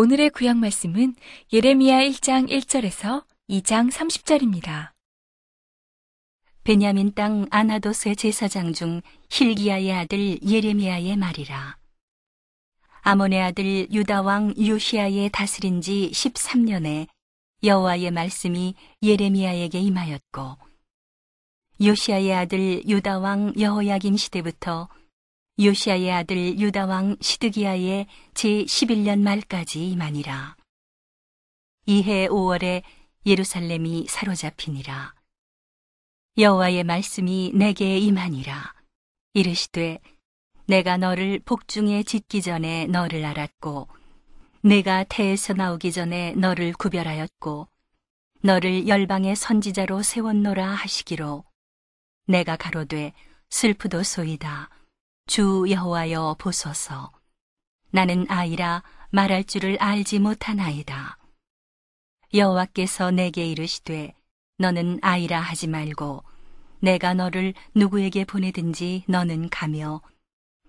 오늘의 구약 말씀은 예레미야 1장 1절에서 2장 30절입니다. 베냐민 땅 아나도스의 제사장 중 힐기야의 아들 예레미야의 말이라. 아몬의 아들 유다 왕 요시아의 다스린 지 13년에 여호와의 말씀이 예레미야에게 임하였고 요시아의 아들 유다 왕 여호야긴 시대부터 요시아의 아들 유다 왕 시드기야의 제 11년 말까지 임하니라. 이해 5월에 예루살렘이 사로잡히니라. 여호와의 말씀이 내게 임하니라. 이르시되 내가 너를 복중에 짓기 전에 너를 알았고 내가 태에서 나오기 전에 너를 구별하였고 너를 열방의 선지자로 세웠노라 하시기로 내가 가로되 슬프도 소이다. 주 여호와여 보소서. 나는 아이라 말할 줄을 알지 못하나이다. 여호와께서 내게 이르시되 너는 아이라 하지 말고 내가 너를 누구에게 보내든지 너는 가며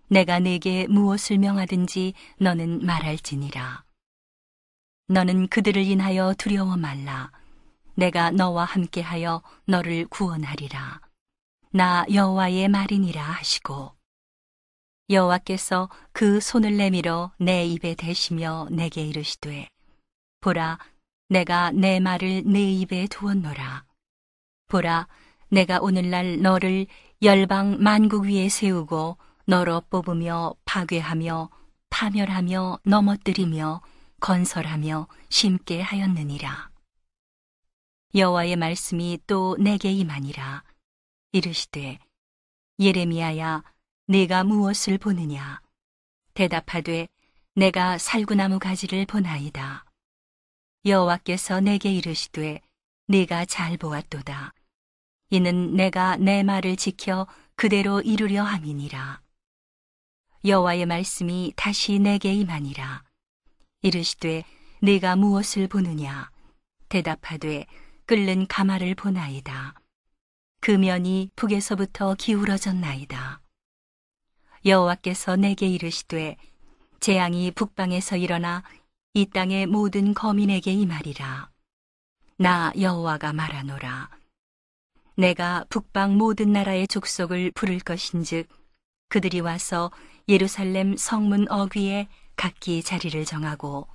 내가 네게 무엇을 명하든지 너는 말할지니라. 너는 그들을 인하여 두려워 말라. 내가 너와 함께하여 너를 구원하리라. 나 여호와의 말이니라 하시고 여호와께서 그 손을 내밀어 내 입에 대시며 내게 이르시되 보라 내가 내 말을 내 입에 두었노라. 보라 내가 오늘날 너를 열방 만국 위에 세우고 너로 뽑으며 파괴하며 파멸하며 넘어뜨리며 건설하며 심게 하였느니라. 여호와의 말씀이 또 내게 임하니라. 이르시되 예레미야야 네가 무엇을 보느냐? 대답하되 내가 살구나무 가지를 보나이다. 여호와께서 내게 이르시되 네가 잘 보았도다. 이는 내가 내 말을 지켜 그대로 이루려 함이니라. 여호와의 말씀이 다시 내게 임하니라. 이르시되 네가 무엇을 보느냐? 대답하되 끓는 가마를 보나이다. 그 면이 북에서부터 기울어졌나이다. 여호와께서 내게 이르시되 재앙이 북방에서 일어나 이 땅의 모든 거민에게 임하리라. 나 여호와가 말하노라. 내가 북방 모든 나라의 족속을 부를 것인즉 그들이 와서 예루살렘 성문 어귀에 각기 자리를 정하고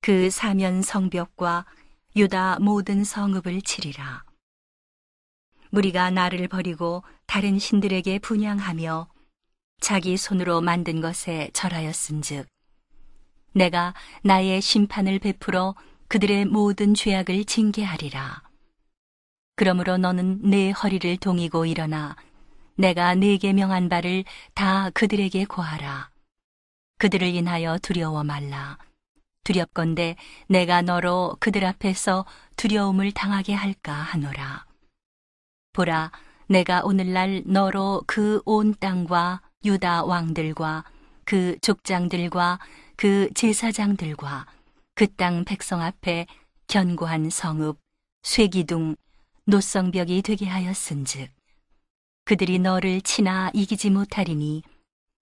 그 사면 성벽과 유다 모든 성읍을 치리라. 무리가 나를 버리고 다른 신들에게 분양하며 자기 손으로 만든 것에 절하였은즉 내가 나의 심판을 베풀어 그들의 모든 죄악을 징계하리라. 그러므로 너는 내 허리를 동이고 일어나 내가 네게 명한 바를 다 그들에게 고하라. 그들을 인하여 두려워 말라. 두렵건대 내가 너로 그들 앞에서 두려움을 당하게 할까 하노라. 보라, 내가 오늘날 너로 그 온 땅과 유다 왕들과 그 족장들과 그 제사장들과 그 땅 백성 앞에 견고한 성읍, 쇠기둥, 노성벽이 되게 하였은즉 그들이 너를 치나 이기지 못하리니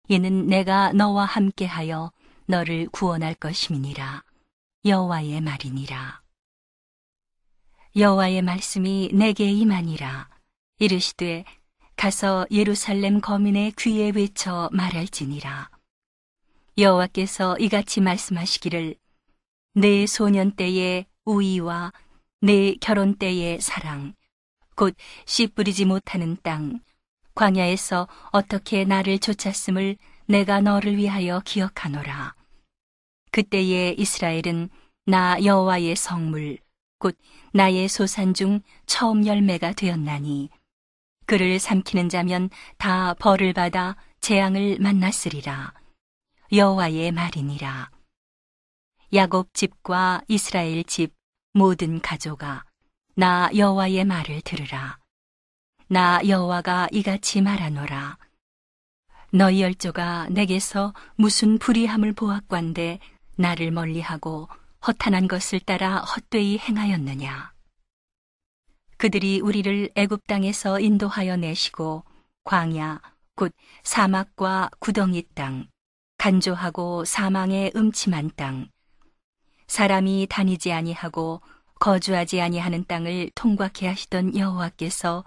이는 내가 너와 함께하여 너를 구원할 것임이니라. 여호와의 말이니라. 여호와의 말씀이 내게 임하니라. 이르시되 가서 예루살렘 거민의 귀에 외쳐 말할지니라. 여호와께서 이같이 말씀하시기를 내 소년 때의 우위와 내 결혼 때의 사랑, 곧 씨 뿌리지 못하는 땅, 광야에서 어떻게 나를 쫓았음을 내가 너를 위하여 기억하노라. 그때의 이스라엘은 나 여호와의 성물, 곧 나의 소산 중 처음 열매가 되었나니, 그를 삼키는 자면 다 벌을 받아 재앙을 만났으리라. 여호와의 말이니라. 야곱 집과 이스라엘 집 모든 가족아 나 여호와의 말을 들으라. 나 여호와가 이같이 말하노라. 너희 열조가 내게서 무슨 불의함을 보았관데 나를 멀리하고 허탄한 것을 따라 헛되이 행하였느냐. 그들이 우리를 애굽 땅에서 인도하여 내시고 광야 곧 사막과 구덩이 땅 간조하고 사망의 음침한 땅 사람이 다니지 아니하고 거주하지 아니하는 땅을 통과케 하시던 여호와께서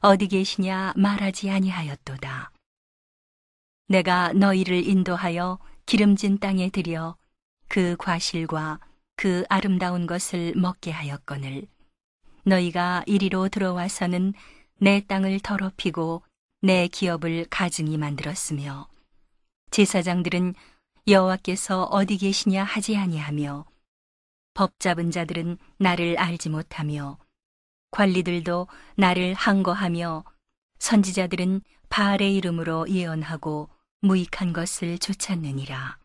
어디 계시냐 말하지 아니하였도다. 내가 너희를 인도하여 기름진 땅에 들여 그 과실과 그 아름다운 것을 먹게 하였거늘 너희가 이리로 들어와서는 내 땅을 더럽히고 내 기업을 가증히 만들었으며 제사장들은 여호와께서 어디 계시냐 하지 아니하며 법 잡은 자들은 나를 알지 못하며 관리들도 나를 항거하며 선지자들은 바알의 이름으로 예언하고 무익한 것을 쫓았느니라.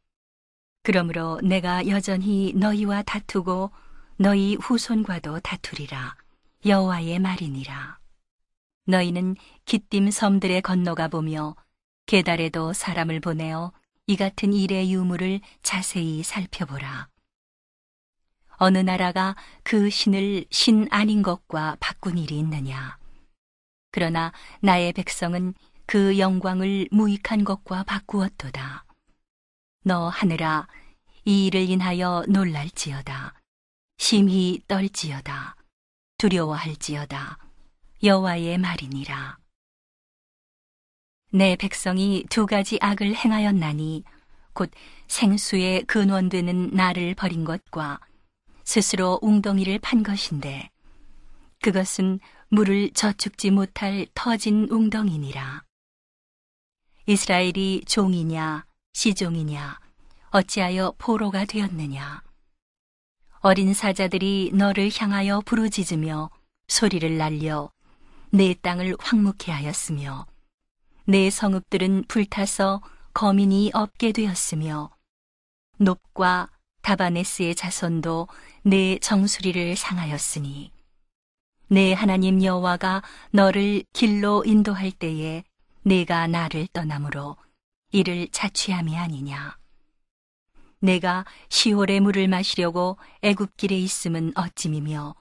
그러므로 내가 여전히 너희와 다투고 너희 후손과도 다투리라. 여호와의 말이니라. 너희는 기띔 섬들에 건너가 보며 계달에도 사람을 보내어 이 같은 일의 유무를 자세히 살펴보라. 어느 나라가 그 신을 신 아닌 것과 바꾼 일이 있느냐. 그러나 나의 백성은 그 영광을 무익한 것과 바꾸었도다. 너 하늘아, 이 일을 인하여 놀랄지어다. 심히 떨지어다. 두려워할지어다. 여호와의 말이니라. 내 백성이 두 가지 악을 행하였나니 곧 생수의 근원되는 나를 버린 것과 스스로 웅덩이를 판 것인데 그것은 물을 저축지 못할 터진 웅덩이니라. 이스라엘이 종이냐 시종이냐 어찌하여 포로가 되었느냐 어린 사자들이 너를 향하여 부르짖으며 소리를 날려 내 땅을 황무케 하였으며 내 성읍들은 불타서 거민이 없게 되었으며 높과 다바네스의 자손도 내 정수리를 상하였으니 내 하나님 여호와가 너를 길로 인도할 때에 내가 나를 떠남으로 이를 자취함이 아니냐 내가 시월의 물을 마시려고 애굽길에 있음은 어찌미며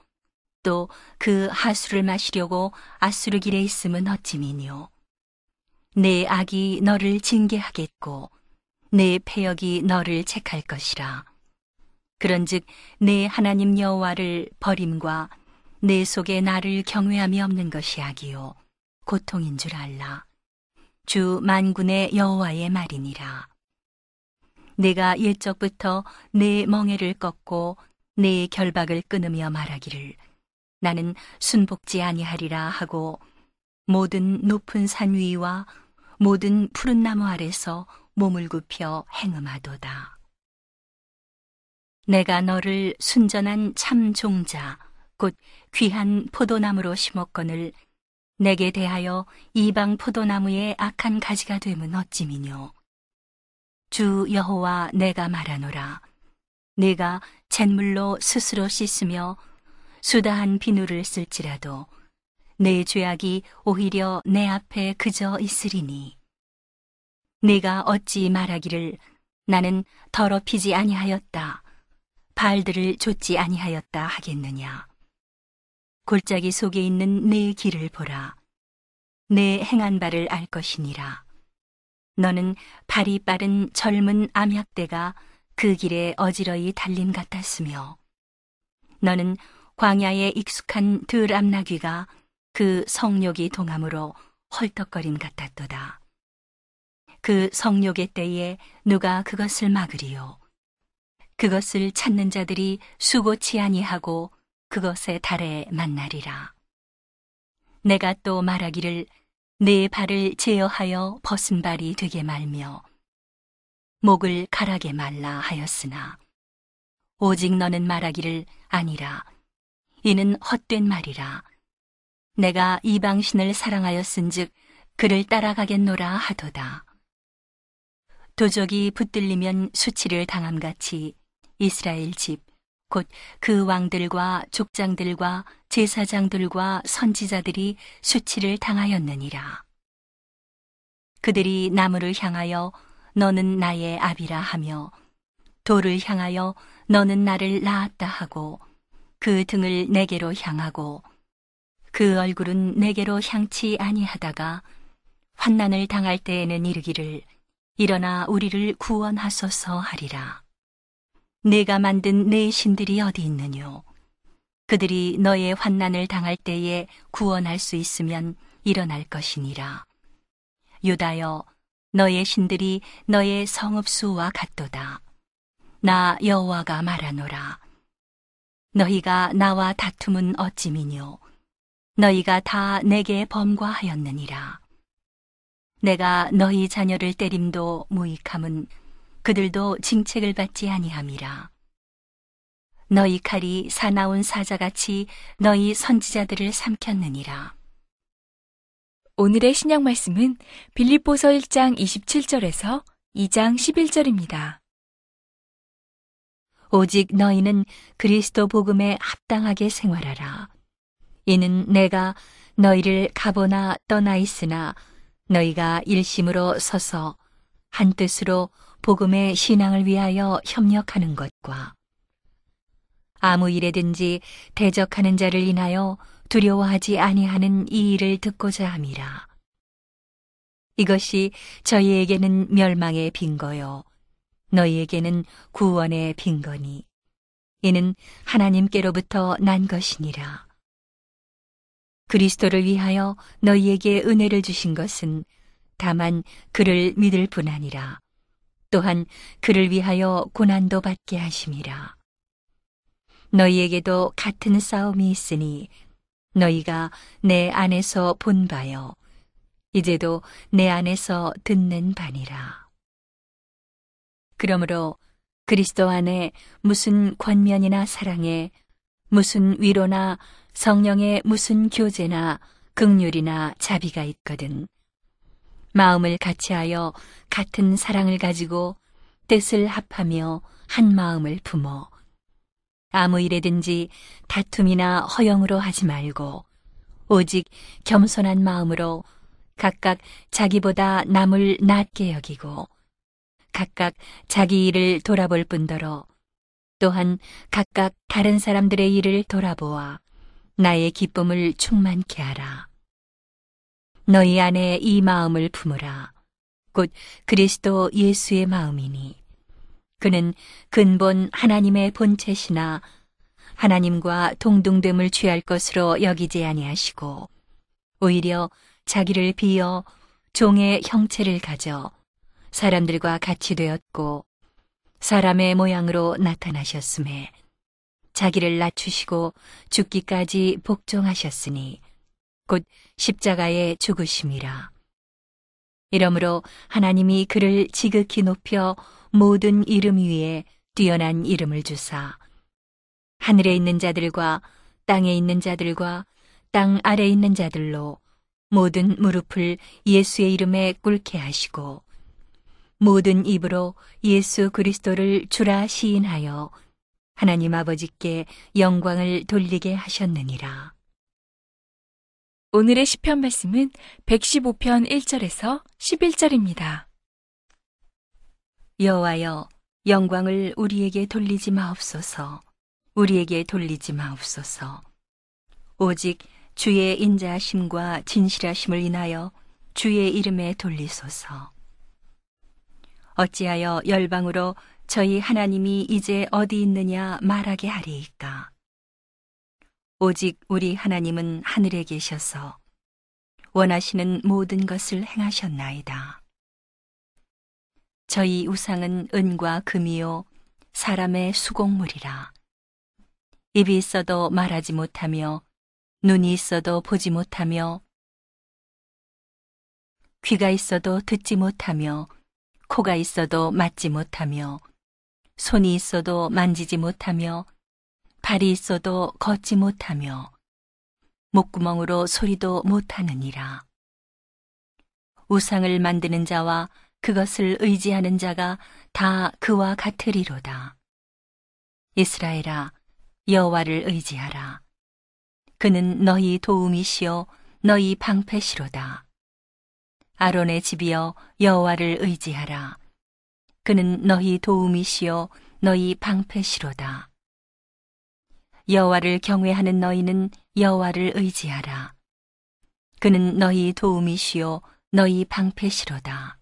또 그 하수를 마시려고 아수르 길에 있음은 어찌미뇨 내 악이 너를 징계하겠고 내 패역이 너를 책할 것이라. 그런즉 내 하나님 여호와를 버림과 내 속에 나를 경외함이 없는 것이 악이요. 고통인 줄 알라. 주 만군의 여호와의 말이니라 내가 옛적부터 내 멍에를 꺾고 내 결박을 끊으며 말하기를 나는 순복지 아니하리라 하고 모든 높은 산 위와 모든 푸른 나무 아래서 몸을 굽혀 행음하도다. 내가 너를 순전한 참 종자, 곧 귀한 포도나무로 심었거늘 내게 대하여 이방 포도나무의 악한 가지가 되면 어찌미뇨. 주 여호와 내가 말하노라. 내가 잿물로 스스로 씻으며 수다한 비누를 쓸지라도 내 죄악이 오히려 내 앞에 그저 있으리니. 내가 어찌 말하기를 나는 더럽히지 아니하였다. 발들을 좇지 아니하였다 하겠느냐. 골짜기 속에 있는 내 길을 보라. 내 행한 바를 알 것이니라. 너는 발이 빠른 젊은 암약대가 그 길에 어지러이 달림 같았으며, 너는 광야에 익숙한 들암나귀가 그 성욕이 동함으로 헐떡거림 같았도다. 그 성욕의 때에 누가 그것을 막으리요. 그것을 찾는 자들이 수고치 아니하고 그것의 달에 만나리라. 내가 또 말하기를 내 발을 제어하여 벗은 발이 되게 말며 목을 가라게 말라 하였으나 오직 너는 말하기를 아니라 이는 헛된 말이라. 내가 이방신을 사랑하였은즉 그를 따라가겠노라 하도다. 도적이 붙들리면 수치를 당함같이 이스라엘 집 곧 그 왕들과 족장들과 제사장들과 선지자들이 수치를 당하였느니라. 그들이 나무를 향하여 너는 나의 아비라 하며 돌을 향하여 너는 나를 낳았다 하고 그 등을 내게로 향하고 그 얼굴은 내게로 향치 아니하다가 환난을 당할 때에는 이르기를 일어나 우리를 구원하소서 하리라. 내가 만든 내 신들이 어디 있느뇨? 그들이 너의 환난을 당할 때에 구원할 수 있으면 일어날 것이니라. 유다여, 너의 신들이 너의 성읍수와 같도다. 나 여호와가 말하노라. 너희가 나와 다툼은 어찌미뇨? 너희가 다 내게 범과하였느니라. 내가 너희 자녀를 때림도 무익함은 그들도 징책을 받지 아니함이라. 너희 칼이 사나운 사자같이 너희 선지자들을 삼켰느니라. 오늘의 신약 말씀은 빌립보서 1장 27절에서 2장 11절입니다. 오직 너희는 그리스도 복음에 합당하게 생활하라. 이는 내가 너희를 가보나 떠나 있으나 너희가 일심으로 서서 한 뜻으로 복음의 신앙을 위하여 협력하는 것과 아무 일에든지 대적하는 자를 인하여 두려워하지 아니하는 이 일을 듣고자 함이라. 이것이 저희에게는 멸망의 빈거요 너희에게는 구원의 빈거니 이는 하나님께로부터 난 것이니라. 그리스도를 위하여 너희에게 은혜를 주신 것은 다만 그를 믿을 뿐 아니라 또한 그를 위하여 고난도 받게 하심이라. 너희에게도 같은 싸움이 있으니 너희가 내 안에서 본 바요. 이제도 내 안에서 듣는 바니라. 그러므로 그리스도 안에 무슨 권면이나 사랑에 무슨 위로나 성령의 무슨 교제나 극률이나 자비가 있거든. 마음을 같이하여 같은 사랑을 가지고 뜻을 합하며 한 마음을 품어 아무 일에든지 다툼이나 허영으로 하지 말고 오직 겸손한 마음으로 각각 자기보다 남을 낮게 여기고 각각 자기 일을 돌아볼 뿐더러 또한 각각 다른 사람들의 일을 돌아보아 나의 기쁨을 충만케 하라. 너희 안에 이 마음을 품으라. 곧 그리스도 예수의 마음이니. 그는 근본 하나님의 본체시나 하나님과 동등됨을 취할 것으로 여기지 아니하시고 오히려 자기를 비어 종의 형체를 가져 사람들과 같이 되었고 사람의 모양으로 나타나셨음에 자기를 낮추시고 죽기까지 복종하셨으니 곧 십자가에 죽으심이라. 이러므로 하나님이 그를 지극히 높여 모든 이름 위에 뛰어난 이름을 주사 하늘에 있는 자들과 땅에 있는 자들과 땅 아래 있는 자들로 모든 무릎을 예수의 이름에 꿇게 하시고 모든 입으로 예수 그리스도를 주라 시인하여 하나님 아버지께 영광을 돌리게 하셨느니라. 오늘의 시편 말씀은 115편 1절에서 11절입니다. 여호와여 영광을 우리에게 돌리지 마옵소서. 우리에게 돌리지 마옵소서. 오직 주의 인자하심과 진실하심을 인하여 주의 이름에 돌리소서. 어찌하여 열방으로 저희 하나님이 이제 어디 있느냐 말하게 하리이까 오직 우리 하나님은 하늘에 계셔서 원하시는 모든 것을 행하셨나이다. 저희 우상은 은과 금이요 사람의 수곡물이라. 입이 있어도 말하지 못하며 눈이 있어도 보지 못하며 귀가 있어도 듣지 못하며 코가 있어도 맞지 못하며 손이 있어도 만지지 못하며 발이 있어도 걷지 못하며 목구멍으로 소리도 못하느니라. 우상을 만드는 자와 그것을 의지하는 자가 다 그와 같으리로다. 이스라엘아, 여호와를 의지하라. 그는 너희 도움이시요 너희 방패시로다. 아론의 집이여 여호와를 의지하라. 그는 너희 도움이시요 너희 방패시로다. 여호와를 경외하는 너희는 여호와를 의지하라. 그는 너희 도움이시요 너희 방패시로다.